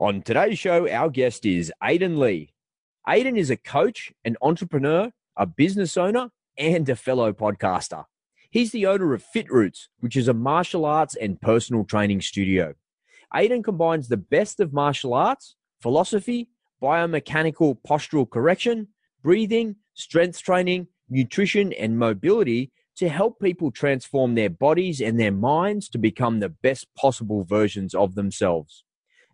On today's show, our guest is Aidan Lee. Aidan is a coach, an entrepreneur, a business owner, and a fellow podcaster. He's the owner of Fit Roots, which is a martial arts and personal training studio. Aidan combines the best of martial arts, philosophy, biomechanical postural correction, breathing, strength training, nutrition, and mobility to help people transform their bodies and their minds to become the best possible versions of themselves.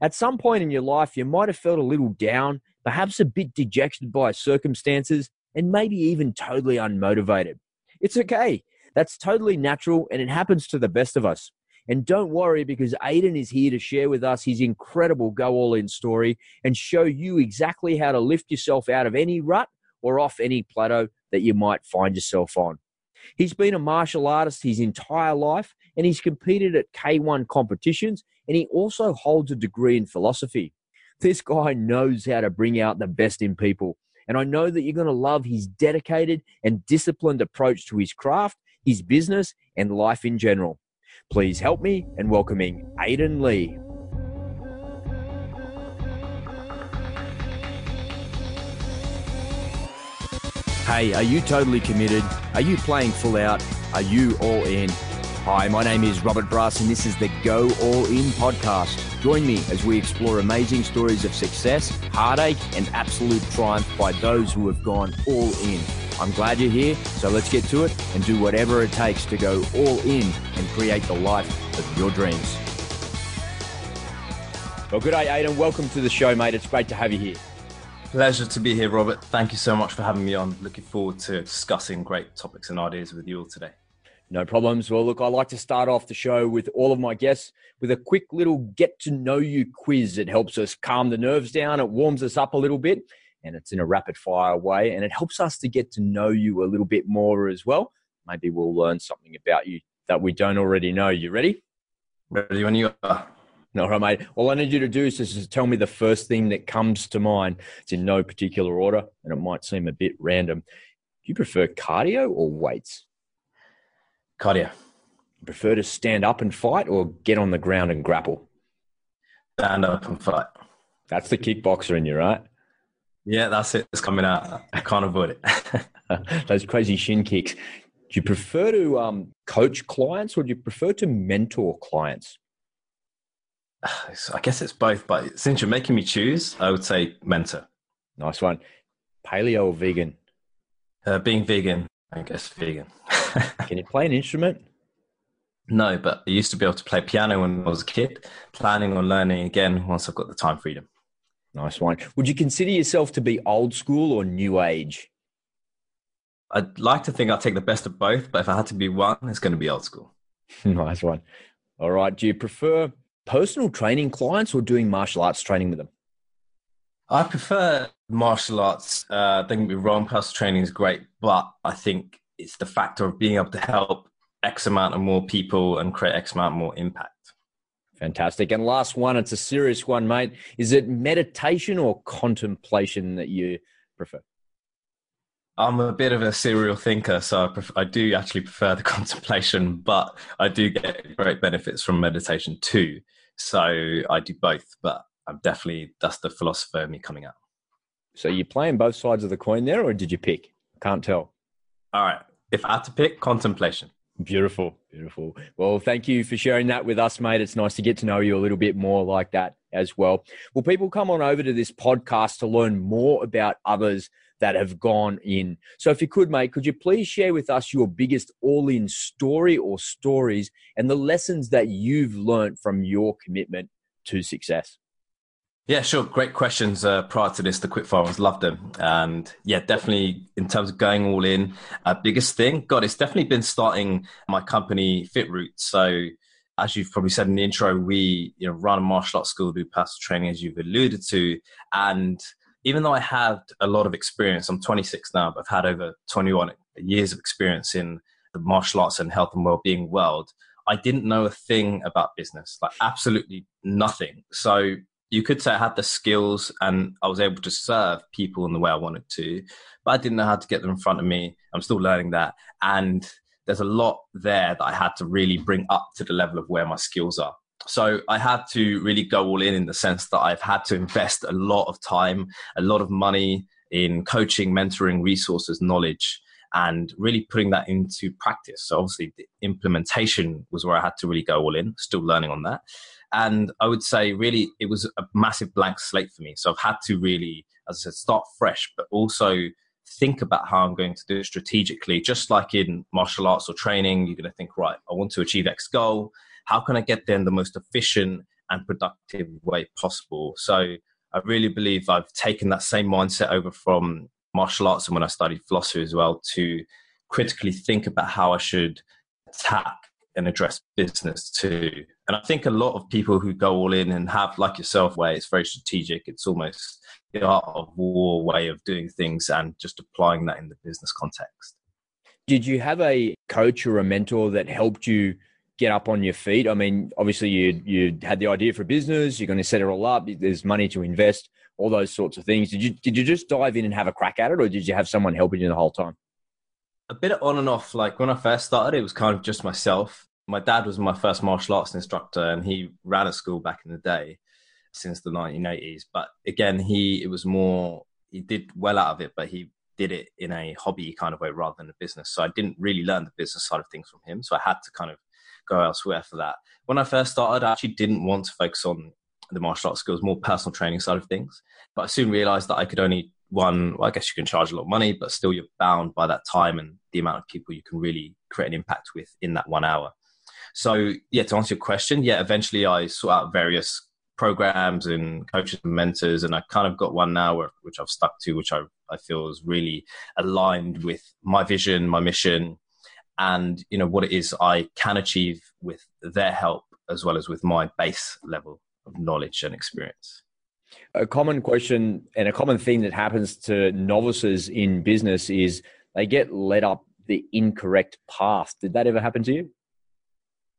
At some point in your life, you might have felt a little down, perhaps a bit dejected by circumstances, and maybe even totally unmotivated. It's okay. That's totally natural and it happens to the best of us. And don't worry because Aidan is here to share with us his incredible go all in story and show you exactly how to lift yourself out of any rut or off any plateau that you might find yourself on. He's been a martial artist his entire life and he's competed at K1 competitions and he also holds a degree in philosophy. This guy knows how to bring out the best in people. And I know that you're going to love his dedicated and disciplined approach to his craft, his business, and life in general. Please help me in welcoming Aidan Lee. Hey, are you totally committed? Are you playing full out? Are you all in? Hi, my name is Robert Brass, and this is the Go All In podcast. Join me as we explore amazing stories of success, heartache, and absolute triumph by those who have gone all in. I'm glad you're here, so let's get to it and do whatever it takes to go all in and create the life of your dreams. Well, good day, Aidan. Welcome to the show, mate. It's great to have you here. Pleasure to be here, Robert. Thank you so much for having me on. Looking forward to discussing great topics and ideas with you all today. No problems. Well, look, I like to start off the show with all of my guests with a quick little get to know you quiz. It helps us calm the nerves down, it warms us up a little bit, and it's in a rapid fire way, and it helps us to get to know you a little bit more as well. Maybe we'll learn something about you that we don't already know. You ready? Ready when you are. All right, mate. All I need you to do is just tell me the first thing that comes to mind. It's in no particular order, and it might seem a bit random. Do you prefer cardio or weights? Cardio. Prefer to stand up and fight or get on the ground and grapple? Stand up and fight. That's the kickboxer in you, right? Yeah, that's it. It's coming out. I can't avoid it. Those crazy shin kicks. Do you prefer to um, coach clients or do you prefer to mentor clients? I guess it's both, but since you're making me choose, I would say mentor. Nice one. Paleo or vegan? Uh, being vegan, I guess vegan. Can you play an instrument? No, but I used to be able to play piano when I was a kid. Planning on learning again once I've got the time freedom. Nice one. Would you consider yourself to be old school or new age? I'd like to think I'll take the best of both, but if I had to be one, it's going to be old school. nice one. All right. Do you prefer personal training clients or doing martial arts training with them? I prefer martial arts. Uh, don't get me wrong, personal training is great, but I think it's the factor of being able to help X amount of more people and create X amount more impact. Fantastic. And last one, it's a serious one, mate. Is it meditation or contemplation that you prefer? I'm a bit of a serial thinker, so I, prefer, I, do actually prefer the contemplation, but I do get great benefits from meditation too. So I do both, but I'm definitely that's the philosopher in me coming out. So you're playing both sides of the coin there, or did you pick? Can't tell. All right. If I had to pick, contemplation. Beautiful, beautiful. Well, thank you for sharing that with us, mate. It's nice to get to know you a little bit more like that as well. Well, people come on over to this podcast to learn more about others that have gone in. So, if you could, mate, could you please share with us your biggest all in story or stories and the lessons that you've learned from your commitment to success? Yeah, sure. Great questions uh, prior to this. The quickfire ones, loved them. And yeah, definitely in terms of going all in, uh, biggest thing, God, it's definitely been starting my company Fit Roots. So as you've probably said in the intro, we you know run a martial arts school, do personal training, as you've alluded to. And even though I had a lot of experience, I'm 26 now, but I've had over 21 years of experience in the martial arts and health and well-being world. I didn't know a thing about business, like absolutely nothing. So you could say I had the skills and I was able to serve people in the way I wanted to, but I didn't know how to get them in front of me. I'm still learning that. And there's a lot there that I had to really bring up to the level of where my skills are. So I had to really go all in in the sense that I've had to invest a lot of time, a lot of money in coaching, mentoring, resources, knowledge, and really putting that into practice. So obviously the implementation was where I had to really go all in, still learning on that. And I would say really it was a massive blank slate for me. So I've had to really, as I said, start fresh, but also think about how I'm going to do it strategically. Just like in martial arts or training, you're going to think, right, I want to achieve X goal. How can I get there in the most efficient and productive way possible? So I really believe I've taken that same mindset over from martial arts and when I studied philosophy as well to critically think about how I should attack and address business too. And I think a lot of people who go all in and have, like yourself, where it's very strategic, it's almost the art of war way of doing things and just applying that in the business context. Did you have a coach or a mentor that helped you get up on your feet? I mean, obviously you you had the idea for business, you're going to set it all up, there's money to invest, all those sorts of things. Did you did you just dive in and have a crack at it or did you have someone helping you the whole time? A bit on and off. Like when I first started, it was kind of just myself. My dad was my first martial arts instructor and he ran a school back in the day since the 1980s. But again, he it was more he did well out of it, but he did it in a hobby kind of way rather than a business. So I didn't really learn the business side of things from him. So I had to kind of go elsewhere for that. When I first started, I actually didn't want to focus on the martial arts skills, more personal training side of things. But I soon realized that I could only one, well, I guess you can charge a lot of money, but still you're bound by that time and the amount of people you can really create an impact with in that one hour. So yeah, to answer your question, yeah, eventually I sought out various programs and coaches and mentors, and I kind of got one now which I've stuck to, which I, I feel is really aligned with my vision, my mission, and you know what it is I can achieve with their help as well as with my base level of knowledge and experience. A common question and a common thing that happens to novices in business is they get led up the incorrect path. Did that ever happen to you?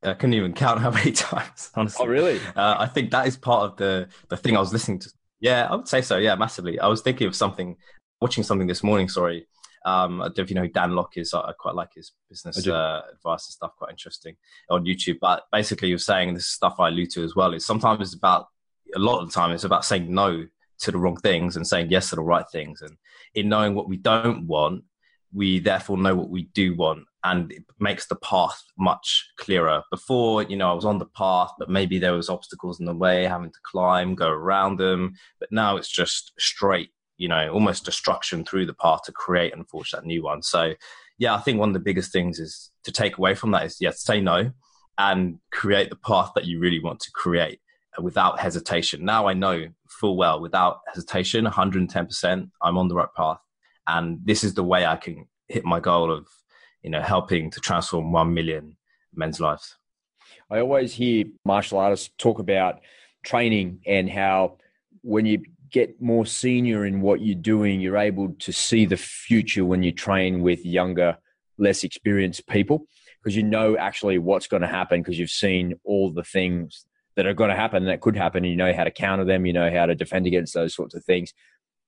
I couldn't even count how many times. Honestly, oh really? Uh, I think that is part of the the thing I was listening to. Yeah, I would say so. Yeah, massively. I was thinking of something, watching something this morning. Sorry, um, I don't know if you know who Dan Lok is. I quite like his business uh, advice and stuff. Quite interesting on YouTube. But basically, you're saying this stuff I allude to as well. Is sometimes it's about a lot of the time it's about saying no to the wrong things and saying yes to the right things. And in knowing what we don't want, we therefore know what we do want. And it makes the path much clearer. Before you know i was on the path but maybe there was obstacles in the way having to climb go around them. But now it's just straight you know almost destruction through the path to create and forge that new one. So yeah i think one of the biggest things is to take away from that is yeah say no and create the path that you really want to create Uh, without hesitation. Now i know full well without hesitation 110% i'm on the right path. And this is the way i can hit my goal of you know helping to transform 1 million men's lives. I always hear martial artists talk about training and how when you get more senior in what you're doing, you're able to see the future when you train with younger, less experienced people because you know actually what's going to happen because you've seen all the things that are going to happen that could happen and you know how to counter them, you know how to defend against those sorts of things.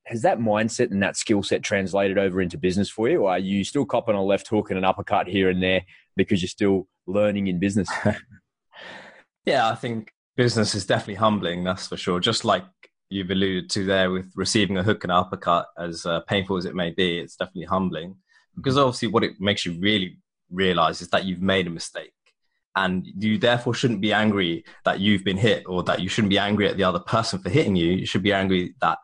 Has that mindset and that skill set translated over into business for you? Or are you still copping a left hook and an uppercut here and there because you're still learning in business? yeah, I think business is definitely humbling, that's for sure. Just like you've alluded to there with receiving a hook and uppercut, as uh, painful as it may be, it's definitely humbling because obviously what it makes you really realize is that you've made a mistake. And you therefore shouldn't be angry that you've been hit or that you shouldn't be angry at the other person for hitting you. You should be angry that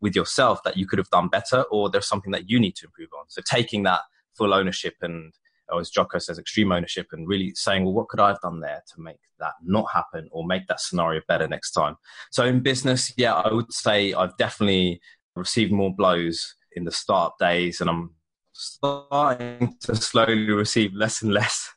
with yourself that you could have done better or there's something that you need to improve on. So taking that full ownership and or as Jocko says, extreme ownership and really saying, well, what could I have done there to make that not happen or make that scenario better next time? So in business, yeah, I would say I've definitely received more blows in the start days and I'm starting to slowly receive less and less.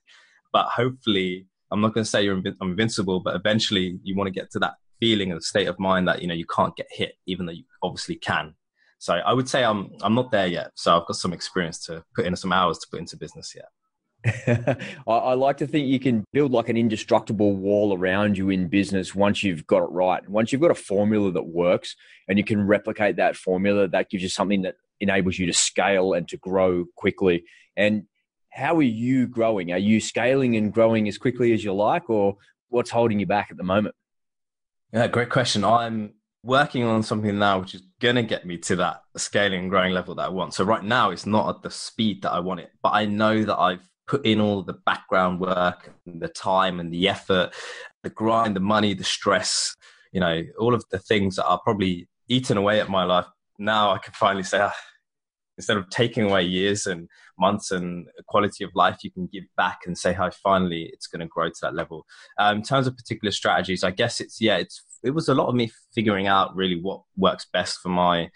But hopefully, I'm not going to say you're invincible, but eventually you want to get to that feeling and state of mind that, you know, you can't get hit, even though you obviously can. So I would say I'm I'm not there yet. So I've got some experience to put in some hours to put into business yet. I like to think you can build like an indestructible wall around you in business once you've got it right. Once you've got a formula that works and you can replicate that formula, that gives you something that enables you to scale and to grow quickly. And how are you growing? Are you scaling and growing as quickly as you like, or what's holding you back at the moment? Yeah, great question. I'm working on something now which is going to get me to that scaling and growing level that I want. So right now it's not at the speed that I want it, but I know that I've put in all the background work, and the time and the effort, the grind, the money, the stress, you know, all of the things that are probably eaten away at my life. Now I can finally say, ah, instead of taking away years and months and quality of life, you can give back and say how finally it's going to grow to that level. Um, in terms of particular strategies, I guess it's yeah, it's it was a lot of me figuring out really what works best for my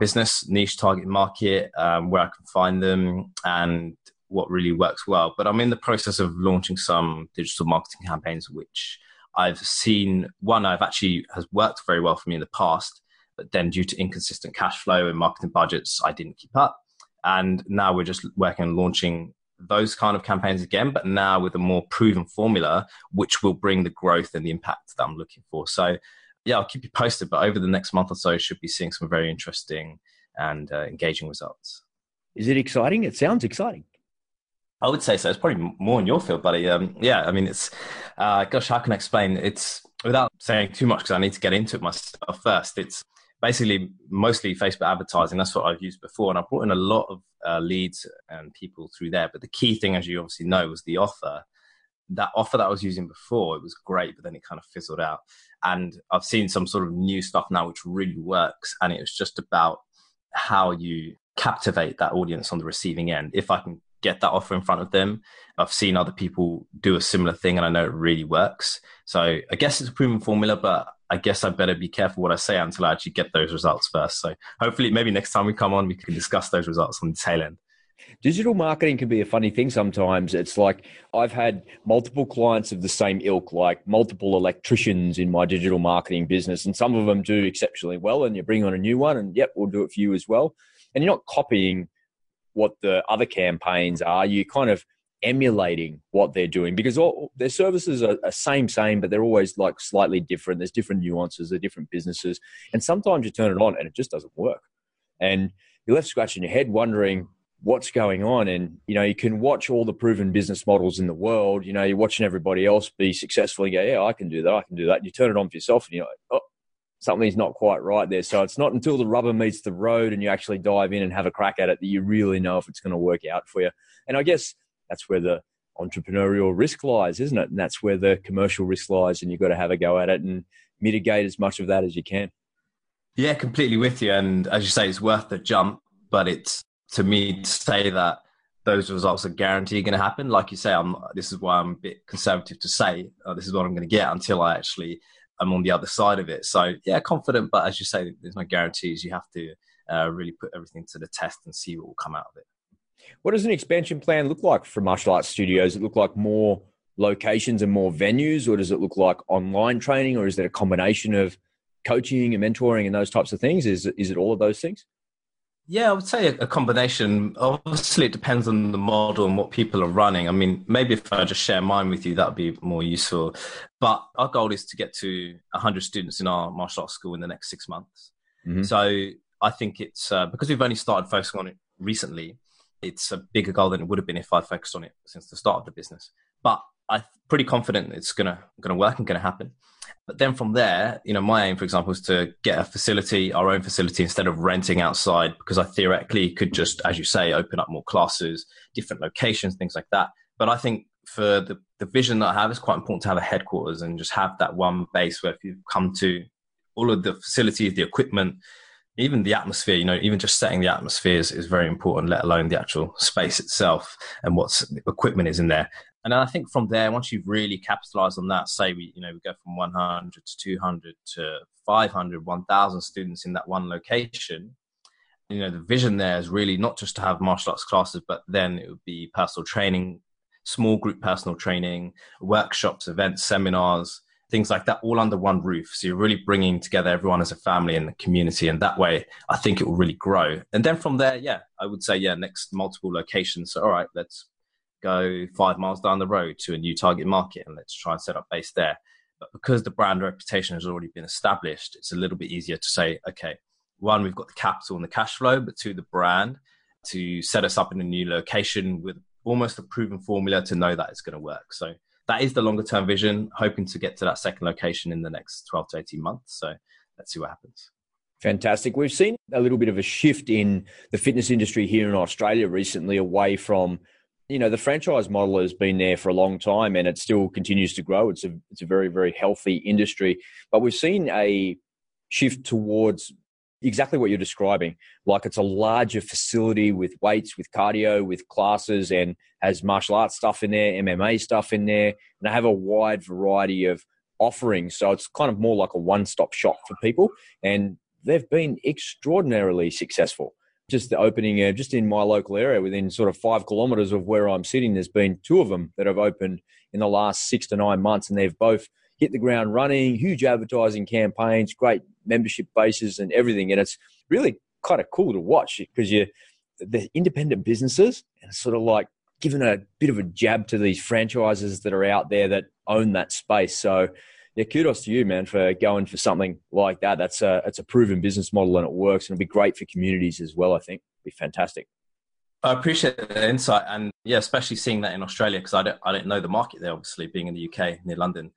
business niche target market, um, where I can find them, and what really works well. But I'm in the process of launching some digital marketing campaigns, which I've seen one I've actually has worked very well for me in the past, but then due to inconsistent cash flow and marketing budgets, I didn't keep up. And now we're just working on launching those kind of campaigns again, but now with a more proven formula, which will bring the growth and the impact that I'm looking for. So, yeah, I'll keep you posted. But over the next month or so, you should be seeing some very interesting and uh, engaging results. Is it exciting? It sounds exciting. I would say so. It's probably more in your field, buddy. Um, yeah, I mean, it's uh, gosh, how can I explain? It's without saying too much because I need to get into it myself first. It's basically mostly Facebook advertising. That's what I've used before, and I brought in a lot of uh, leads and people through there. But the key thing, as you obviously know, was the offer. That offer that I was using before, it was great, but then it kind of fizzled out. And I've seen some sort of new stuff now which really works, and it was just about how you captivate that audience on the receiving end. If I can get that offer in front of them. I've seen other people do a similar thing and I know it really works. So I guess it's a proven formula, but I guess I better be careful what I say until I actually get those results first. So hopefully, maybe next time we come on, we can discuss those results on the tail end. Digital marketing can be a funny thing sometimes. It's like I've had multiple clients of the same ilk, like multiple electricians in my digital marketing business, and some of them do exceptionally well. And you bring on a new one, and yep, we'll do it for you as well. And you're not copying what the other campaigns are. You're kind of emulating what they're doing because all their services are, are same same but they're always like slightly different there's different nuances they're different businesses and sometimes you turn it on and it just doesn't work and you're left scratching your head wondering what's going on and you know you can watch all the proven business models in the world you know you're watching everybody else be successful and go yeah i can do that i can do that and you turn it on for yourself and you're like oh something's not quite right there. So it's not until the rubber meets the road and you actually dive in and have a crack at it that you really know if it's going to work out for you. And I guess that's where the entrepreneurial risk lies, isn't it? And that's where the commercial risk lies, and you've got to have a go at it and mitigate as much of that as you can. Yeah, completely with you. And as you say, it's worth the jump, but it's to me to say that those results are guaranteed going to happen. Like you say, I'm, this is why I'm a bit conservative to say oh, this is what I'm going to get until I actually I'm on the other side of it. So yeah, confident, but as you say, there's no guarantees. You have to uh, really put everything to the test and see what will come out of it. What does an expansion plan look like for martial arts studios? It look like more locations and more venues, or does it look like online training, or is it a combination of coaching and mentoring and those types of things? Is is it all of those things? Yeah, I would say a, combination. Obviously, it depends on the model and what people are running. I mean, maybe if I just share mine with you, that would be more useful. But our goal is to get to 100 students in our martial arts school in the next six months. Mm-hmm. So I think it's uh, because we've only started focusing on it recently, it's a bigger goal than it would have been if I'd focused on it since the start of the business. But I'm pretty confident it's gonna gonna work and gonna happen. But then from there, you know, my aim, for example, is to get a facility, our own facility, instead of renting outside, because I theoretically could just, as you say, open up more classes, different locations, things like that. But I think for the, the vision that I have, it's quite important to have a headquarters and just have that one base where if you come to all of the facilities, the equipment, even the atmosphere, you know, even just setting the atmosphere is, is very important, let alone the actual space itself and what equipment is in there. And I think from there, once you've really capitalized on that, say we, you know, we go from 100 to 200 to 500, 1,000 students in that one location. You know, the vision there is really not just to have martial arts classes, but then it would be personal training, small group personal training, workshops, events, seminars, things like that, all under one roof. So you're really bringing together everyone as a family and the community. And that way, I think it will really grow. And then from there, yeah, I would say, yeah, next multiple locations. So, all right, let's go five miles down the road to a new target market and let's try and set up base there. But because the brand reputation has already been established, it's a little bit easier to say, okay, one, we've got the capital and the cash flow, but two, the brand to set us up in a new location with almost a proven formula to know that it's going to work. So that is the longer term vision, hoping to get to that second location in the next 12 to 18 months. So let's see what happens. Fantastic. We've seen a little bit of a shift in the fitness industry here in Australia recently away from you know the franchise model has been there for a long time and it still continues to grow it's a it's a very very healthy industry but we've seen a shift towards exactly what you're describing like it's a larger facility with weights with cardio with classes and has martial arts stuff in there mma stuff in there and they have a wide variety of offerings so it's kind of more like a one-stop shop for people and they've been extraordinarily successful. Just the opening, uh, just in my local area, within sort of five kilometres of where I'm sitting, there's been two of them that have opened in the last six to nine months, and they've both hit the ground running. Huge advertising campaigns, great membership bases, and everything. And it's really kind of cool to watch because you the independent businesses and sort of like giving a bit of a jab to these franchises that are out there that own that space. So yeah, kudos to you, man, for going for something like that. That's a it's a proven business model and it works, and it'll be great for communities as well. I think it'll be fantastic. I appreciate the insight, and yeah, especially seeing that in Australia because I don't I don't know the market there. Obviously, being in the UK near London,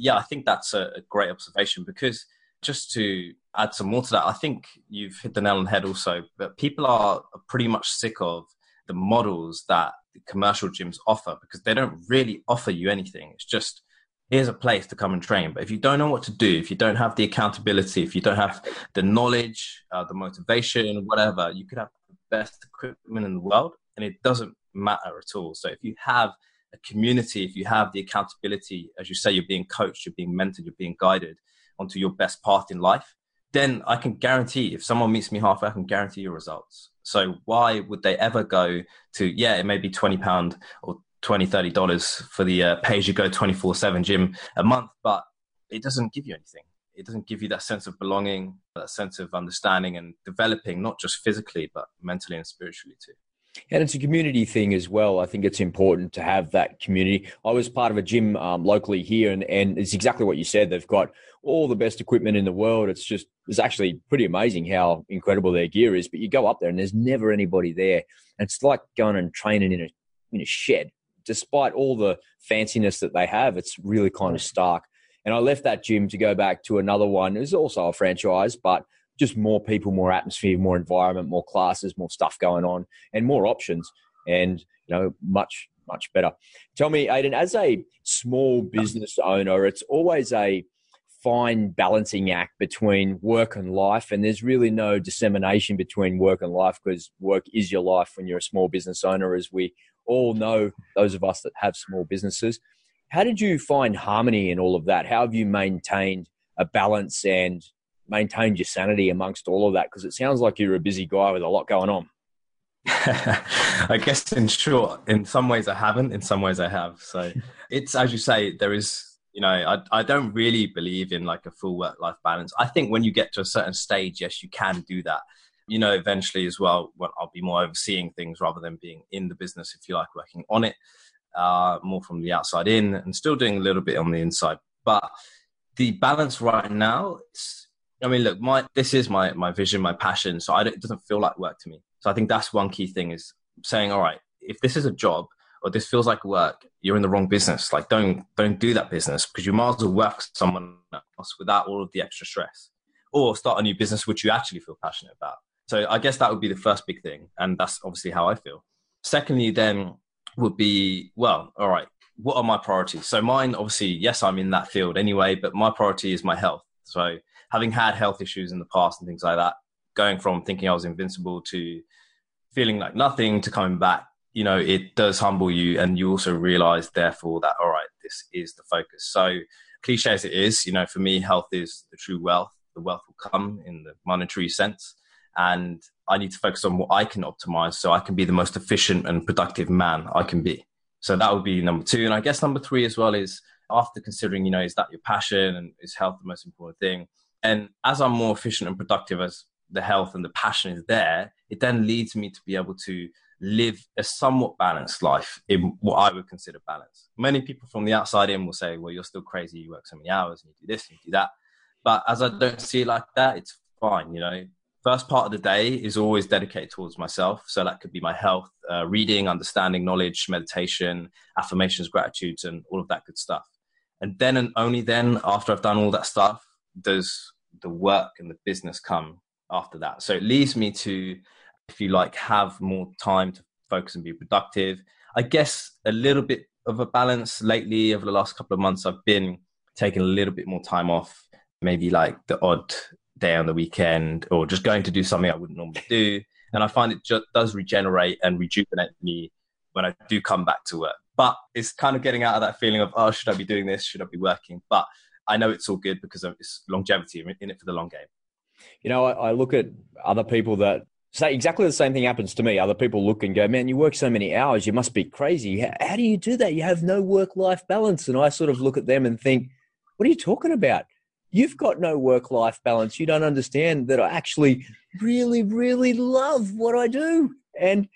yeah, I think that's a, a great observation because just to add some more to that, I think you've hit the nail on the head also. But people are pretty much sick of the models that the commercial gyms offer because they don't really offer you anything. It's just here's a place to come and train. But if you don't know what to do, if you don't have the accountability, if you don't have the knowledge, uh, the motivation, whatever, you could have the best equipment in the world and it doesn't matter at all. So if you have a community, if you have the accountability, as you say, you're being coached, you're being mentored, you're being guided onto your best path in life, then I can guarantee if someone meets me halfway, I can guarantee your results. So why would they ever go to, yeah, it may be 20 pound or 20 30 dollars for the uh, pay as you go 24 7 gym a month but it doesn't give you anything it doesn't give you that sense of belonging that sense of understanding and developing not just physically but mentally and spiritually too and it's a community thing as well. I think it's important to have that community. I was part of a gym um, locally here, and, and it's exactly what you said. They've got all the best equipment in the world. It's just, it's actually pretty amazing how incredible their gear is. But you go up there, and there's never anybody there. And it's like going and training in a, in a shed despite all the fanciness that they have, it's really kind of stark. And I left that gym to go back to another one. It was also a franchise, but just more people, more atmosphere, more environment, more classes, more stuff going on, and more options. And you know, much much better. Tell me, Aidan, as a small business owner, it's always a fine balancing act between work and life and there's really no dissemination between work and life because work is your life when you're a small business owner as we all know those of us that have small businesses how did you find harmony in all of that how have you maintained a balance and maintained your sanity amongst all of that because it sounds like you're a busy guy with a lot going on I guess in short, in some ways I haven't, in some ways I have. So it's as you say, there is you know, I, I don't really believe in like a full work life balance. I think when you get to a certain stage, yes, you can do that. You know, eventually as well, when I'll be more overseeing things rather than being in the business, if you like, working on it, uh, more from the outside in and still doing a little bit on the inside. But the balance right now, I mean, look, my this is my my vision, my passion. So I it doesn't feel like work to me. So I think that's one key thing is saying, all right, if this is a job or this feels like work, you're in the wrong business. Like don't don't do that business because you might as well work someone else without all of the extra stress. Or start a new business which you actually feel passionate about. So I guess that would be the first big thing. And that's obviously how I feel. Secondly, then would be, well, all right, what are my priorities? So mine, obviously, yes, I'm in that field anyway, but my priority is my health. So having had health issues in the past and things like that, going from thinking I was invincible to feeling like nothing to coming back you know it does humble you and you also realize therefore that all right this is the focus. So cliche as it is you know for me health is the true wealth. The wealth will come in the monetary sense. And i need to focus on what i can optimize so i can be the most efficient and productive man i can be. So that would be number two. And i guess number three as well is after considering you know is that your passion and is health the most important thing and as i'm more efficient and productive as the health and the passion is there it then leads me to be able to live a somewhat balanced life in what I would consider balance. Many people from the outside in will say, well, you're still crazy. You work so many hours and you do this and you do that. But as I don't see it like that, it's fine. You know, first part of the day is always dedicated towards myself. So that could be my health, uh, reading, understanding, knowledge, meditation, affirmations, gratitudes, and all of that good stuff. And then and only then, after I've done all that stuff, does the work and the business come after that. So it leaves me to, if you like, have more time to focus and be productive. I guess a little bit of a balance lately over the last couple of months. I've been taking a little bit more time off, maybe like the odd day on the weekend or just going to do something I wouldn't normally do. And I find it just does regenerate and rejuvenate me when I do come back to work. But it's kind of getting out of that feeling of, oh, should I be doing this? Should I be working? But I know it's all good because of it's longevity in it for the long game. You know, I, I look at other people that say exactly the same thing happens to me. Other people look and go, man, you work so many hours, you must be crazy. How, how do you do that? You have no work life balance. And I sort of look at them and think, what are you talking about? You've got no work life balance. You don't understand that I actually really, really love what I do. And,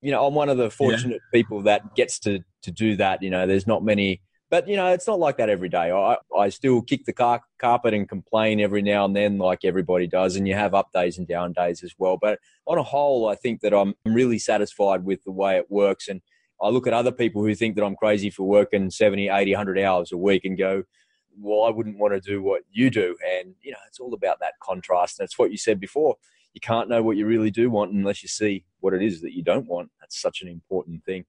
you know, I'm one of the fortunate yeah. people that gets to, to do that. You know, there's not many but you know, it's not like that every day. I I still kick the car, carpet and complain every now and then, like everybody does, and you have up days and down days as well. But on a whole, I think that I'm really satisfied with the way it works. And I look at other people who think that I'm crazy for working 70, 80, 100 hours a week and go, well, I wouldn't want to do what you do. And, you know, it's all about that contrast. That's what you said before. You can't know what you really do want unless you see what it is that you don't want. That's such an important thing.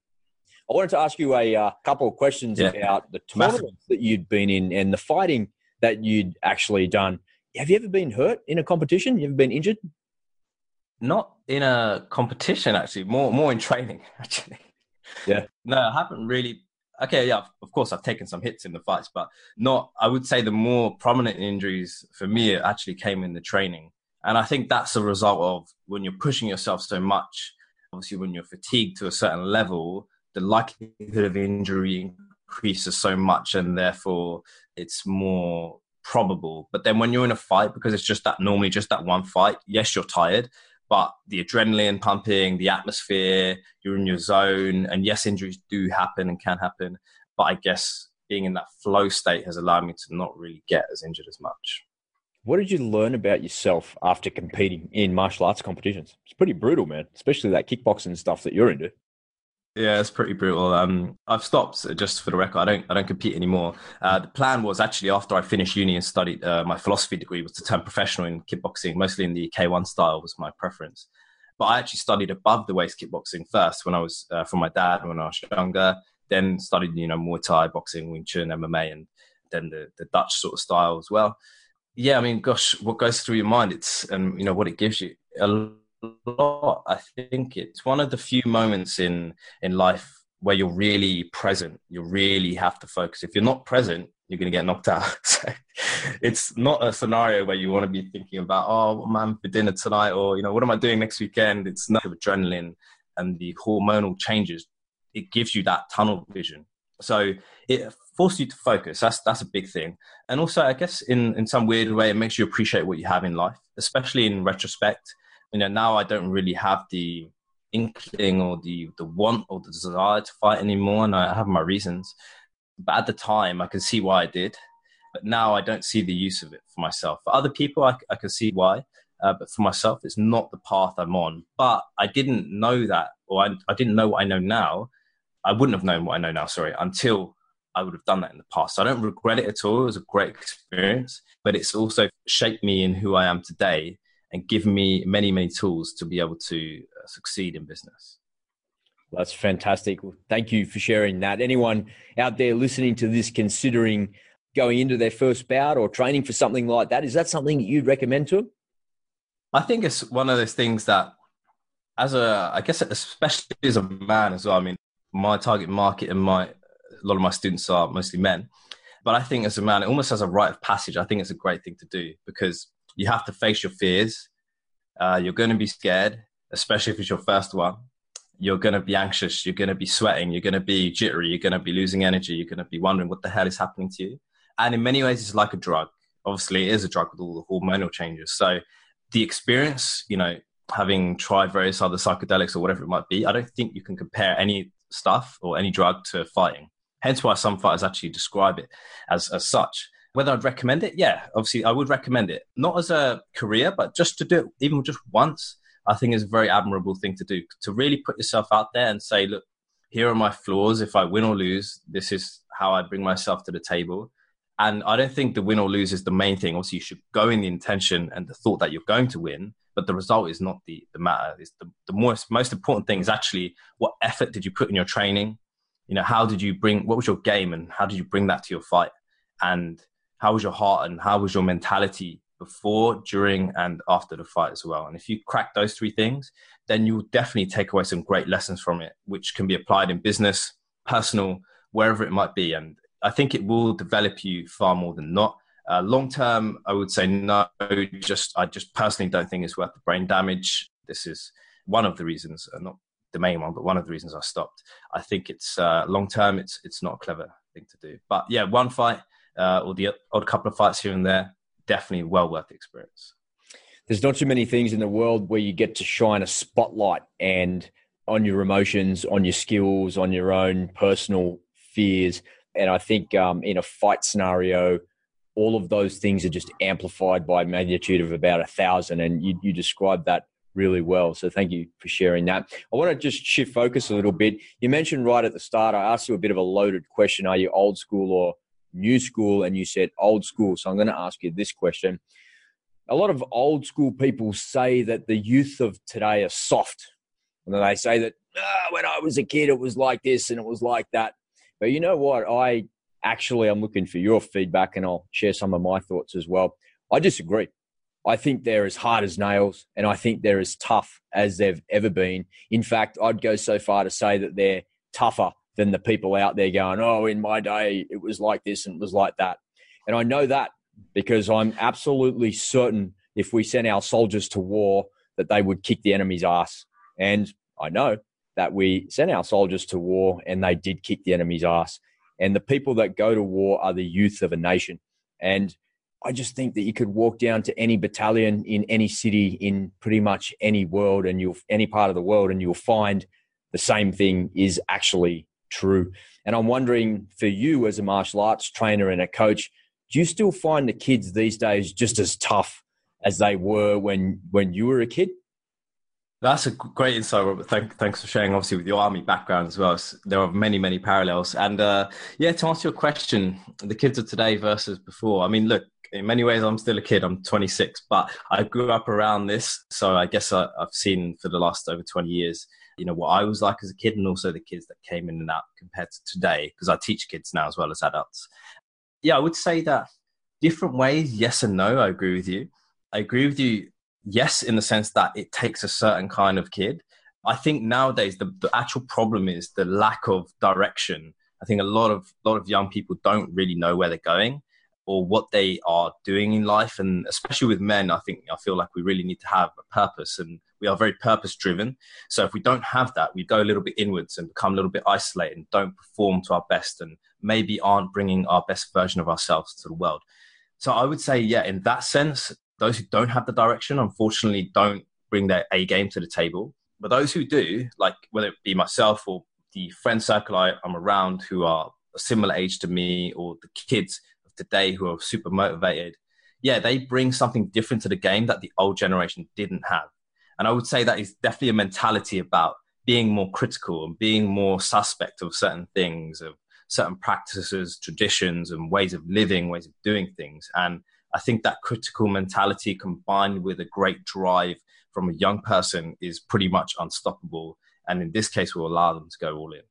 I wanted to ask you a uh, couple of questions yeah. about the tournaments that you'd been in and the fighting that you'd actually done. Have you ever been hurt in a competition? You ever been injured? Not in a competition, actually. More, more in training, actually. Yeah. No, I haven't really. Okay, yeah, of course, I've taken some hits in the fights, but not. I would say the more prominent injuries for me actually came in the training, and I think that's a result of when you're pushing yourself so much. Obviously, when you're fatigued to a certain level, the likelihood of injury increases so much and therefore it's more probable. But then when you're in a fight, because it's just that normally just that one fight, yes, you're tired, but the adrenaline pumping, the atmosphere, you're in your zone, and yes, injuries do happen and can happen. But I guess being in that flow state has allowed me to not really get as injured as much. What did you learn about yourself after competing in martial arts competitions? It's pretty brutal, man, especially that kickboxing stuff that you're into. Yeah, it's pretty brutal. Um, I've stopped just for the record. I don't, I don't compete anymore. Uh, the plan was actually after I finished uni and studied uh, my philosophy degree was to turn professional in kickboxing, mostly in the K1 style was my preference. But I actually studied above the waist kickboxing first when I was uh, from my dad when I was younger. Then studied, you know, Muay Thai, boxing, Wing Chun, MMA, and then the, the Dutch sort of style as well. Yeah, I mean, gosh, what goes through your mind? It's and um, you know what it gives you. A lot. I think it's one of the few moments in in life where you're really present. You really have to focus. If you're not present, you're going to get knocked out. so it's not a scenario where you want to be thinking about, oh, what am I for dinner tonight? Or, you know, what am I doing next weekend? It's not adrenaline and the hormonal changes. It gives you that tunnel vision. So it forces you to focus. That's, that's a big thing. And also, I guess in, in some weird way, it makes you appreciate what you have in life, especially in retrospect you know now I don't really have the inkling or the the want or the desire to fight anymore, and I have my reasons. But at the time, I can see why I did. But now I don't see the use of it for myself. For other people, I, I can see why. Uh, but for myself, it's not the path I'm on. But I didn't know that, or I, I didn't know what I know now. I wouldn't have known what I know now, sorry, until I would have done that in the past. So I don't regret it at all. It was a great experience, but it's also shaped me in who I am today and given me many, many tools to be able to uh, succeed in business. That's fantastic. Well, thank you for sharing that. Anyone out there listening to this considering going into their first bout or training for something like that, is that something you'd recommend to them? I think it's one of those things that, as a, I guess, especially as a man as well. I mean, my target market and my, a lot of my students are mostly men. But I think as a man, it almost has a rite of passage. I think it's a great thing to do because you have to face your fears. Uh, you're going to be scared, especially if it's your first one. You're going to be anxious. You're going to be sweating. You're going to be jittery. You're going to be losing energy. You're going to be wondering what the hell is happening to you. And in many ways, it's like a drug. Obviously, it is a drug with all the hormonal changes. So the experience, you know, having tried various other psychedelics or whatever it might be, I don't think you can compare any stuff or any drug to fighting. Hence why some fighters actually describe it as, as such whether I'd recommend it, yeah, obviously I would recommend it. Not as a career, but just to do it even just once, I think is a very admirable thing to do. To really put yourself out there and say, look, here are my flaws. If I win or lose, this is how I bring myself to the table. And I don't think the win or lose is the main thing. Obviously, you should go in the intention and the thought that you're going to win, but the result is not the, the matter. It's the, the most, most important thing is actually what effort did you put in your training? You know, how did you bring, what was your game and how did you bring that to your fight? And how was your heart and how was your mentality before, during, and after the fight as well? And if you crack those three things, then you'll definitely take away some great lessons from it, which can be applied in business, personal, wherever it might be. And I think it will develop you far more than not. Uh, long term, I would say no. Just I just personally don't think it's worth the brain damage. This is one of the reasons, uh, not the main one, but one of the reasons I stopped. I think it's uh, long term. It's it's not a clever thing to do. But yeah, one fight uh, or the odd couple of fights here and there, definitely well worth the experience. There's not too many things in the world where you get to shine a spotlight and on your emotions, on your skills, on your own personal fears and I think um, in a fight scenario, all of those things are just amplified by magnitude of about a thousand. And you, you described that really well. So thank you for sharing that. I want to just shift focus a little bit. You mentioned right at the start, I asked you a bit of a loaded question. Are you old school or new school? And you said old school. So I'm going to ask you this question. A lot of old school people say that the youth of today are soft. And they say that oh, when I was a kid, it was like this and it was like that. But you know what? I actually I'm looking for your feedback and I'll share some of my thoughts as well. I disagree. I think they're as hard as nails and I think they're as tough as they've ever been. In fact, I'd go so far to say that they're tougher than the people out there going, oh, in my day, it was like this and it was like that. And I know that because I'm absolutely certain if we sent our soldiers to war, that they would kick the enemy's ass. And I know that we sent our soldiers to war and they did kick the enemy's ass. And the people that go to war are the youth of a nation. And I just think that you could walk down to any battalion in any city in pretty much any world and you'll any part of the world and you'll find the same thing is actually true. And I'm wondering for you as a martial arts trainer and a coach, do you still find the kids these days just as tough as they were when when you were a kid? That's a great insight, Robert. Thank, thanks for sharing, obviously, with your army background as well. There are many, many parallels. And uh, yeah, to answer your question, the kids of today versus before. I mean, look, in many ways, I'm still a kid. I'm 26, but I grew up around this. So I guess I, I've seen for the last over 20 years, you know, what I was like as a kid and also the kids that came in and out compared to today, because I teach kids now as well as adults. Yeah, I would say that different ways, yes and no. I agree with you. I agree with you yes, in the sense that it takes a certain kind of kid. I think nowadays the, the actual problem is the lack of direction. I think a lot of a lot of young people don't really know where they're going or what they are doing in life, and especially with men, I think I feel like we really need to have a purpose, and we are very purpose driven. So if we don't have that, we go a little bit inwards and become a little bit isolated and don't perform to our best, and maybe aren't bringing our best version of ourselves to the world. So I would say, yeah, in that sense, those who don't have the direction, unfortunately, don't bring their A game to the table. But those who do, like whether it be myself or the friend circle I, am around who are a similar age to me, or the kids today who are super motivated, yeah, they bring something different to the game that the old generation didn't have. And I would say that is definitely a mentality about being more critical and being more suspect of certain things, of certain practices, traditions, and ways of living, ways of doing things. And I think that critical mentality combined with a great drive from a young person is pretty much unstoppable. And in this case, will allow them to go all in.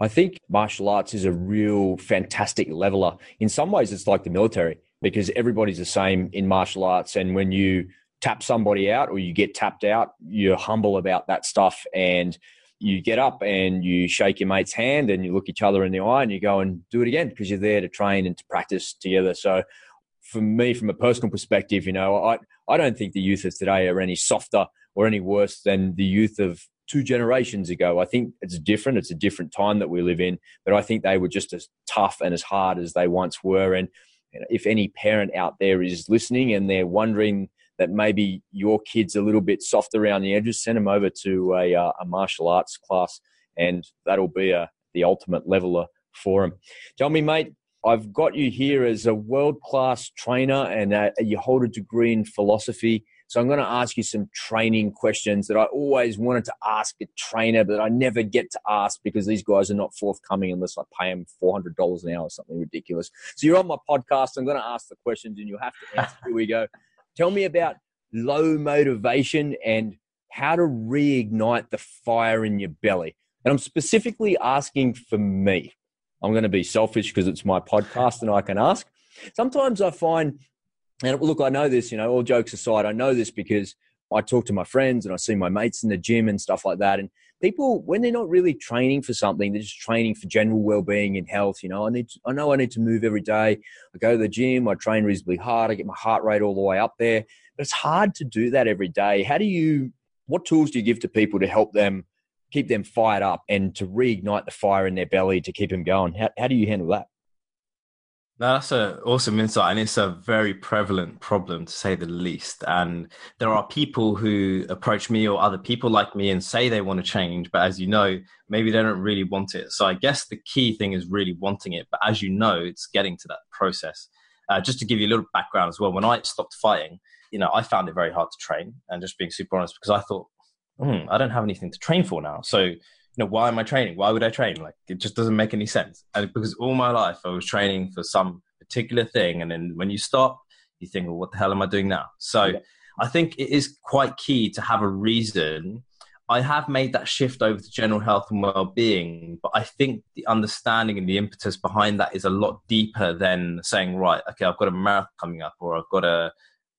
I think martial arts is a real fantastic leveler. In some ways, it's like the military because everybody's the same in martial arts. And when you tap somebody out or you get tapped out, you're humble about that stuff and you get up and you shake your mate's hand and you look each other in the eye and you go and do it again because you're there to train and to practice together. So for me, from a personal perspective, you know, I, I don't think the youth of today are any softer or any worse than the youth of two generations ago. I think it's different. It's a different time that we live in, but I think they were just as tough and as hard as they once were. And if any parent out there is listening and they're wondering that maybe your kid's a little bit soft around the edges, send them over to a, uh, a martial arts class, and that'll be a, the ultimate leveler for them. Tell me, mate, I've got you here as a world class trainer and uh, you hold a degree in philosophy. So I'm going to ask you some training questions that I always wanted to ask a trainer, but I never get to ask because these guys are not forthcoming unless I pay them $400 an hour or something ridiculous. So you're on my podcast. I'm going to ask the questions and you'll have to answer. Here we go. Tell me about low motivation and how to reignite the fire in your belly. And I'm specifically asking for me. I'm going to be selfish because it's my podcast and I can ask. Sometimes I find and look, I know this, you know, all jokes aside, I know this because I talk to my friends and I see my mates in the gym and stuff like that. And people, when they're not really training for something, they're just training for general well-being and health. You know, I need, to, I know I need to move every day. I go to the gym, I train reasonably hard, I get my heart rate all the way up there. But it's hard to do that every day. How do you? What tools do you give to people to help them keep them fired up and to reignite the fire in their belly to keep them going? How, how do you handle that? That's an awesome insight, and it's a very prevalent problem to say the least. And there are people who approach me or other people like me and say they want to change, but as you know, maybe they don't really want it. So I guess the key thing is really wanting it. But as you know, it's getting to that process. Uh, just to give you a little background as well, when I stopped fighting, you know, I found it very hard to train, and just being super honest, because I thought, hmm, I don't have anything to train for now. So you know, why am I training? Why would I train? Like, it just doesn't make any sense. And because all my life I was training for some particular thing. And then when you stop, you think, well, what the hell am I doing now? So yeah. I think it is quite key to have a reason. I have made that shift over to general health and well-being, but I think the understanding and the impetus behind that is a lot deeper than saying, right, okay, I've got a marathon coming up, or I've got a,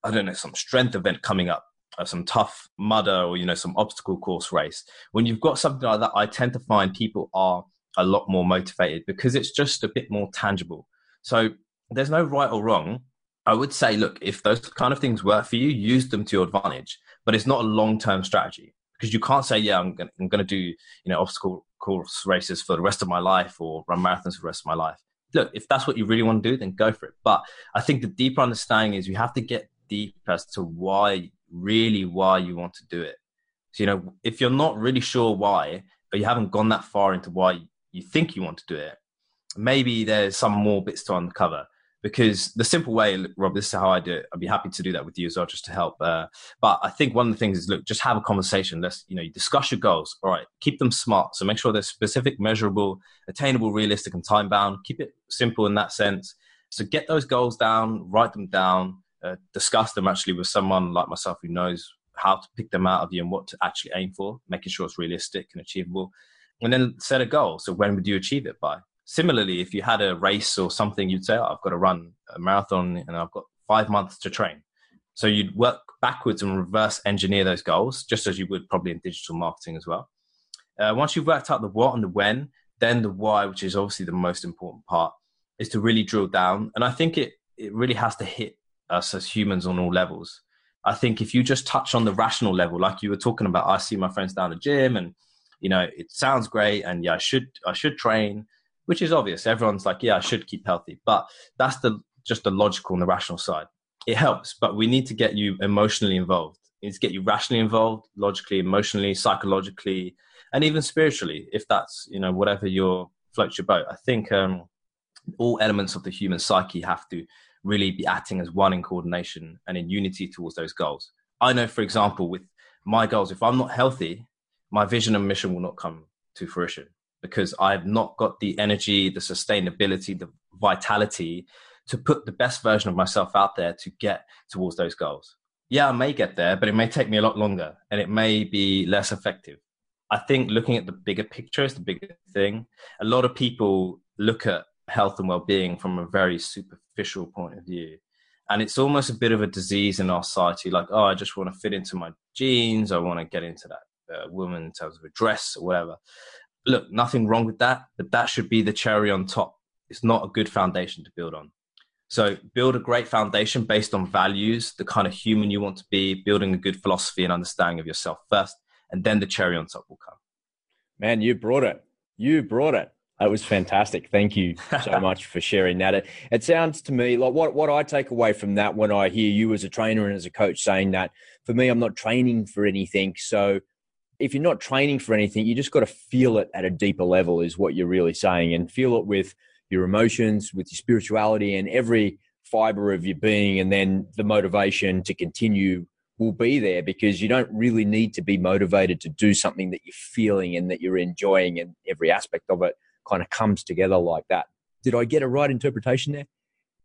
I don't know, some strength event coming up uh, some tough mudder or you know some obstacle course race when you've got something like that i tend to find people are a lot more motivated because it's just a bit more tangible. So there's no right or wrong. I would say look if those kind of things work for you use them to your advantage but it's not a long-term strategy because you can't say yeah i'm going to do you know obstacle course races for the rest of my life or run marathons for the rest of my life. Look if that's what you really want to do then go for it. But i think the deeper understanding is you have to get deep as to why really why you want to do it. So, you know, if you're not really sure why, but you haven't gone that far into why you think you want to do it, maybe there's some more bits to uncover. Because the simple way, Rob, this is how I do it. I'd be happy to do that with you as well, just to help. Uh, but I think one of the things is look, just have a conversation. Let's, you know, discuss your goals. All right, keep them smart. So make sure they're specific, measurable, attainable, realistic, and time bound. Keep it simple in that sense. So get those goals down, write them down, uh, discuss them actually with someone like myself who knows how to pick them out of you and what to actually aim for, making sure it's realistic and achievable. And then set a goal. So when would you achieve it by? Similarly, if you had a race or something, you'd say, oh, I've got to run a marathon and I've got five months to train. So you'd work backwards and reverse engineer those goals, just as you would probably in digital marketing as well. Uh, once you've worked out the what and the when, then the why, which is obviously the most important part, is to really drill down. And I think it, it really has to hit us as humans on all levels. I think if you just touch on the rational level, like you were talking about, I see my friends down the gym and, you know, it sounds great. And yeah, I should, I should train, which is obvious. Everyone's like, yeah, I should keep healthy, but that's the, just the logical and the rational side. It helps, but we need to get you emotionally involved. We need to get you rationally involved, logically, emotionally, psychologically, and even spiritually, if that's, you know, whatever your floats your boat. I think, um, all elements of the human psyche have to really be acting as one in coordination and in unity towards those goals. I know, for example, with my goals, if I'm not healthy, my vision and mission will not come to fruition because I've not got the energy, the sustainability, the vitality to put the best version of myself out there to get towards those goals. Yeah, I may get there, but it may take me a lot longer and it may be less effective. I think looking at the bigger picture is the bigger thing. A lot of people look at health and well-being from a very superficial point of view. And it's almost a bit of a disease in our society like oh i just want to fit into my jeans i want to get into that uh, woman in terms of a dress or whatever. Look nothing wrong with that but that should be the cherry on top. It's not a good foundation to build on. So build a great foundation based on values the kind of human you want to be building a good philosophy and understanding of yourself first and then the cherry on top will come. Man you brought it. You brought it that was fantastic. Thank you so much for sharing that. It, it, sounds to me like what, what I take away from that when I hear you as a trainer and as a coach saying that for me, I'm not training for anything. So if you're not training for anything, you just got to feel it at a deeper level, is what you're really saying, and feel it with your emotions, with your spirituality, and every fiber of your being. And then the motivation to continue will be there because you don't really need to be motivated to do something that you're feeling and that you're enjoying, and every aspect of it kind of comes together like that. Did I get a right interpretation there?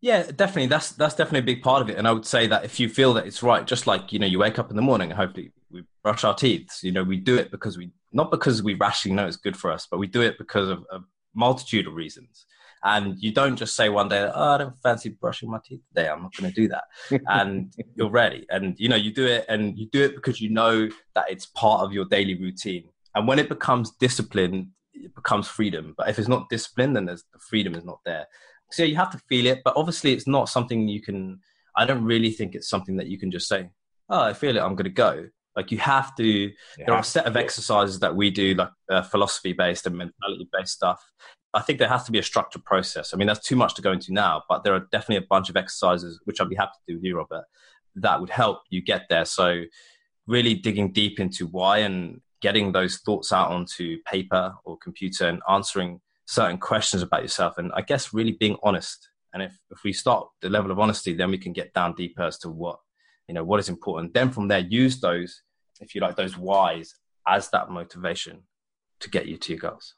Yeah, definitely. That's that's definitely a big part of it. And I would say that if you feel that it's right, just like you know, you wake up in the morning and hopefully we brush our teeth. You know, we do it because we not because we rationally know it's good for us, but we do it because of a multitude of reasons. And you don't just say one day, "Oh, I don't fancy brushing my teeth today. I'm not going to do that," and you're ready. And you know, you do it, and you do it because you know that it's part of your daily routine. And when it becomes discipline, it becomes freedom. But if it's not discipline, then there's the freedom is not there. So you have to feel it, but obviously it's not something you can. I don't really think it's something that you can just say, "Oh, I feel it. I'm going to go." Like you have to. You there are a set of exercises that we do, like uh, philosophy based and mentality based stuff. I think there has to be a structured process. I mean, that's too much to go into now, but there are definitely a bunch of exercises which I'd be happy to do with you, Robert, that would help you get there. So, really digging deep into why and getting those thoughts out onto paper or computer and answering certain questions about yourself and i guess really being honest. And if, if we start the level of honesty then we can get down deeper as to what you know what is important. Then from there use those if you like those whys as that motivation to get you to your goals.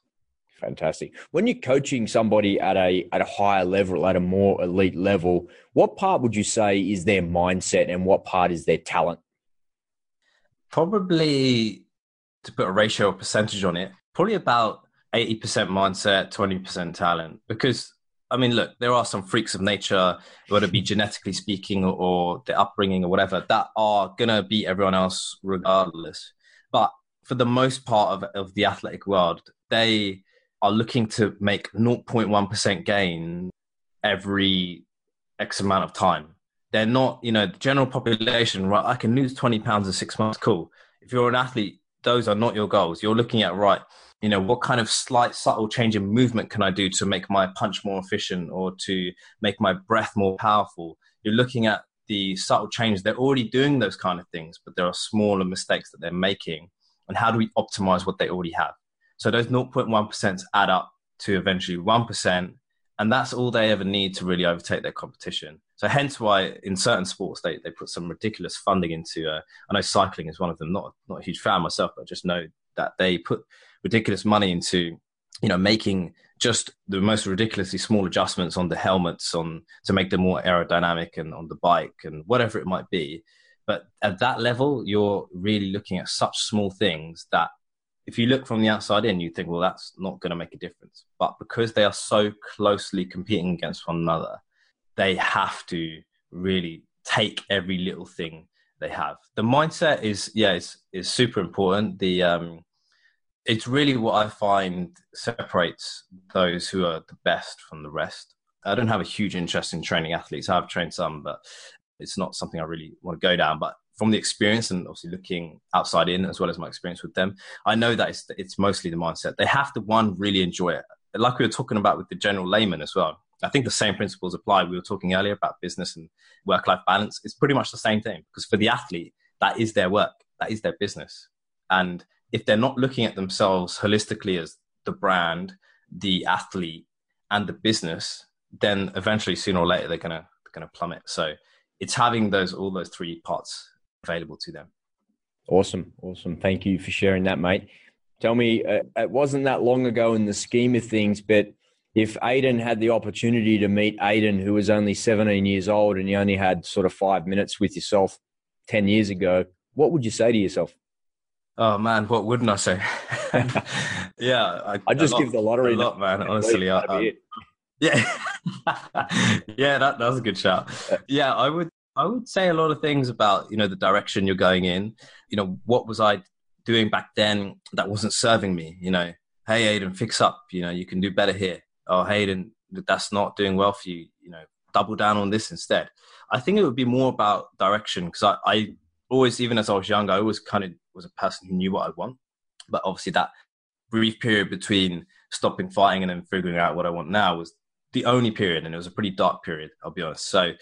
Fantastic. When you're coaching somebody at a at a higher level at a more elite level what part would you say is their mindset and what part is their talent? Probably to put a ratio or percentage on it probably about 80% mindset, 20% talent. Because, I mean, look, there are some freaks of nature, whether it be genetically speaking or, or the upbringing or whatever, that are going to beat everyone else regardless. But for the most part of, of the athletic world, they are looking to make 0.1% gain every X amount of time. They're not, you know, the general population, right? I can lose 20 pounds in six months. Cool. If you're an athlete, those are not your goals. You're looking at, right, you know what kind of slight subtle change in movement can i do to make my punch more efficient or to make my breath more powerful? You're looking at the subtle change. They're already doing those kind of things but there are smaller mistakes that they're making. And how do we optimize what they already have? So those 0.1% add up to eventually 1% and that's all they ever need to really overtake their competition so hence why in certain sports they, they put some ridiculous funding into uh, i know cycling is one of them not, not a huge fan myself but I just know that they put ridiculous money into you know making just the most ridiculously small adjustments on the helmets on to make them more aerodynamic and on the bike and whatever it might be. But at that level you're really looking at such small things that if you look from the outside in you think well that's not going to make a difference. But because they are so closely competing against one another they have to really take every little thing they have the mindset is yeah is, is super important the um it's really what I find separates those who are the best from the rest. I don't have a huge interest in training athletes. I've trained some, but it's not something I really want to go down. But from the experience and obviously looking outside in as well as my experience with them, I know that it's, it's mostly the mindset. They have to one really enjoy it. Like we were talking about with the general layman as well. I think the same principles apply. We were talking earlier about business and work life balance. It's pretty much the same thing because for the athlete, that is their work, that is their business. And if they're not looking at themselves holistically as the brand, the athlete, and the business, then eventually sooner or later they're gonna gonna plummet. So it's having those all those three parts available to them. Awesome, awesome. Thank you for sharing that, mate. Tell me, uh, it wasn't that long ago in the scheme of things, but if Aidan had the opportunity to meet Aidan, who was only 17 years old, and you only had sort of five minutes with yourself 10 years ago, what would you say to yourself? Oh man, what wouldn't I say? yeah, I, I just give the lottery. A lot, man. Honestly, I, I, um, yeah, yeah, that that's a good shout. Yeah, I would I would say a lot of things about you know the direction you're going in. You know, what was I doing back then that wasn't serving me? You know, hey Aidan, fix up. You know, you can do better here. Oh, Aidan, that's not doing well for you. You know, double down on this instead. I think it would be more about direction because I, I always, even as I was young, I always kind of was a person who knew what I want. But obviously, that brief period between stopping fighting and then figuring out what I want now was the only period, and it was a pretty dark period. I'll be honest. So,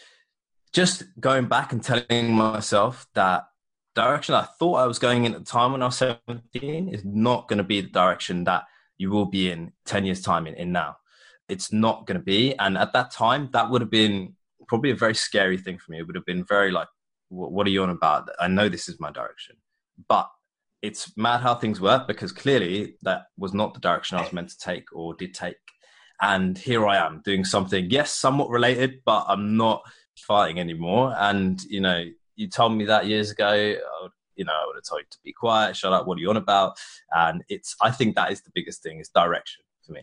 just going back and telling myself that direction I thought I was going in at the time when I was 17 is not going to be the direction that you will be in 10 years time in, in now. It's not going to be. And at that time, that would have been probably a very scary thing for me. It would have been very like, what are you on about? I know this is my direction. But it's mad how things work because clearly that was not the direction I was meant to take or did take. And here I am doing something, yes, somewhat related, but I'm not fighting anymore. And, you know, you told me that years ago, you know, I would have told you to be quiet, shut up, what are you on about? And it's, I think that is the biggest thing is direction for me.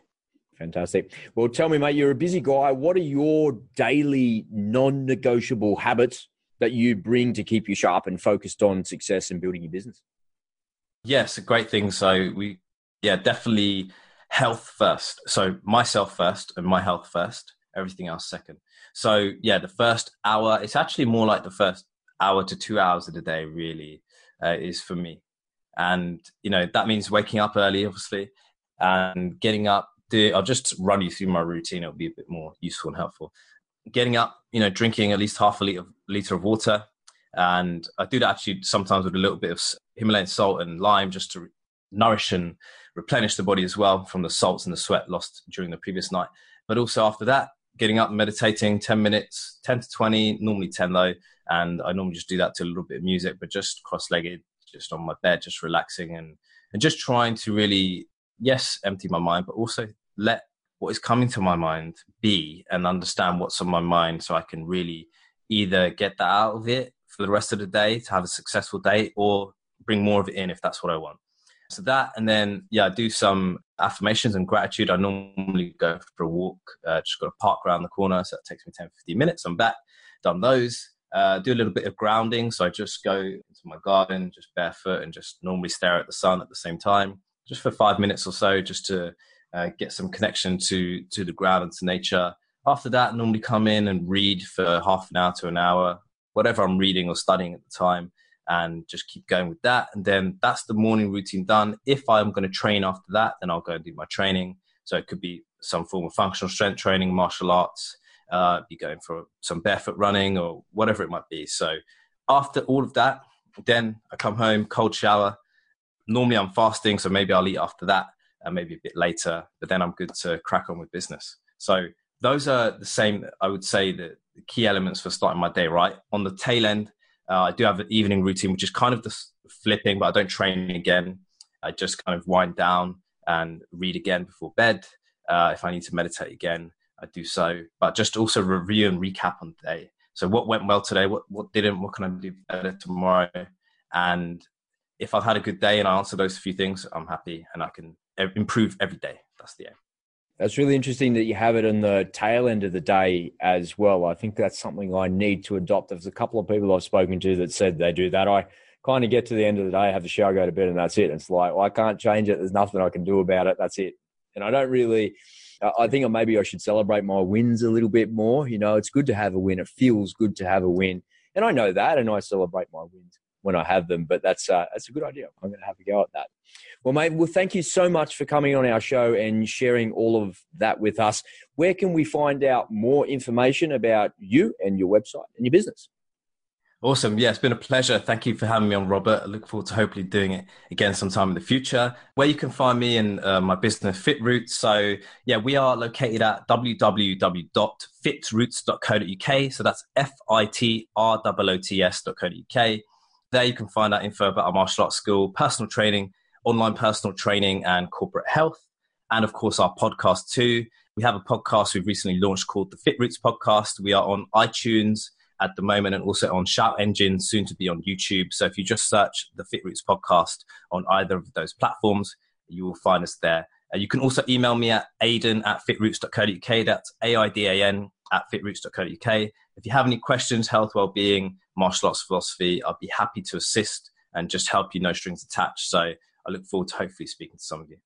Fantastic. Well, tell me, mate, you're a busy guy. What are your daily non negotiable habits that you bring to keep you sharp and focused on success and building your business? Yes, a great thing. So, we, yeah, definitely health first. So, myself first and my health first, everything else second. So, yeah, the first hour, it's actually more like the first hour to two hours of the day, really, uh, is for me. And, you know, that means waking up early, obviously, and getting up the, I'll just run you through my routine. It'll be a bit more useful and helpful. Getting up, you know, drinking at least half a liter, liter of water. And I do that actually sometimes with a little bit of Himalayan salt and lime just to nourish and replenish the body as well from the salts and the sweat lost during the previous night. But also after that, getting up, meditating 10 minutes, 10 to 20, normally 10 though. And I normally just do that to a little bit of music, but just cross legged, just on my bed, just relaxing and, and just trying to really yes, empty my mind, but also let what is coming to my mind be and understand what's on my mind so I can really either get that out of it for the rest of the day to have a successful day or bring more of it in if that's what I want. So that, and then, yeah, I do some affirmations and gratitude. I normally go for a walk, uh, just got a park around the corner. So it takes me 10, 15 minutes. I'm back, done those. Uh, do a little bit of grounding. So I just go into my garden, just barefoot, and just normally stare at the sun at the same time just for five minutes or so, just to uh, get some connection to to the ground and to nature. After that, I normally come in and read for half an hour to an hour, whatever I'm reading or studying at the time, and just keep going with that. And then that's the morning routine done. If I'm going to train after that, then I'll go and do my training. So it could be some form of functional strength training, martial arts, uh, be going for some barefoot running or whatever it might be. So after all of that, then I come home, cold shower, normally I'm fasting, so maybe I'll eat after that and maybe a bit later, but then I'm good to crack on with business. So those are the same, I would say, the, the key elements for starting my day, right? On the tail end, uh, I do have an evening routine, which is kind of the flipping, but I don't train again. I just kind of wind down and read again before bed. Uh, if I need to meditate again, I do so, but just also review and recap on the day. So what went well today? What what didn't? What can I do better tomorrow? And if I've had a good day and I answer those few things, I'm happy and I can improve every day. That's the aim. That's really interesting that you have it in the tail end of the day as well. I think that's something I need to adopt. There's a couple of people I've spoken to that said they do that. I kind of get to the end of the day, have the shower, go to bed, and that's it. It's like, well, I can't change it. There's nothing I can do about it. That's it. And I don't really, I think maybe I should celebrate my wins a little bit more. You know, it's good to have a win. It feels good to have a win. And I know that, and I celebrate my wins when I have them. But that's uh, that's a good idea. I'm going to have a go at that. Well, mate, well, thank you so much for coming on our show and sharing all of that with us. Where can we find out more information about you and your website and your business? Awesome. Yeah, it's been a pleasure. Thank you for having me on, Robert. I look forward to hopefully doing it again sometime in the future. Where you can find me and uh, my business, FitRoots. So, yeah, we are located at www.fitroots.co.uk. So that's F I T R O O T S.co.uk. There you can find out info about our martial arts school, personal training, online personal training, and corporate health. And of course, our podcast too. We have a podcast we've recently launched called the Fit Roots Podcast. We are on iTunes at the moment and also on Shout Engine, soon to be on YouTube. So if you just search the Fit Roots Podcast on either of those platforms, you will find us there. Uh, you can also email me at aidan at fitroots.co.uk. That's A I D A N at fitroots.co.uk. If you have any questions, health, well-being, martial arts philosophy, I'd be happy to assist and just help you, no strings attached. So I look forward to hopefully speaking to some of you.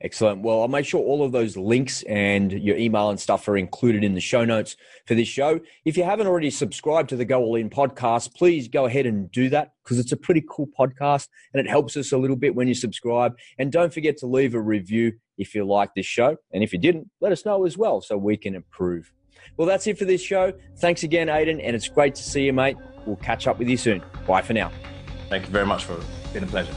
Excellent. Well, I'll make sure all of those links and your email and stuff are included in the show notes for this show. If you haven't already subscribed to the Go All In podcast, please go ahead and do that because it's a pretty cool podcast and it helps us a little bit when you subscribe. And don't forget to leave a review if you like this show. And if you didn't, let us know as well so we can improve. Well, that's it for this show. Thanks again, Aidan, and it's great to see you, mate. We'll catch up with you soon. Bye for now. Thank you very much for being a pleasure.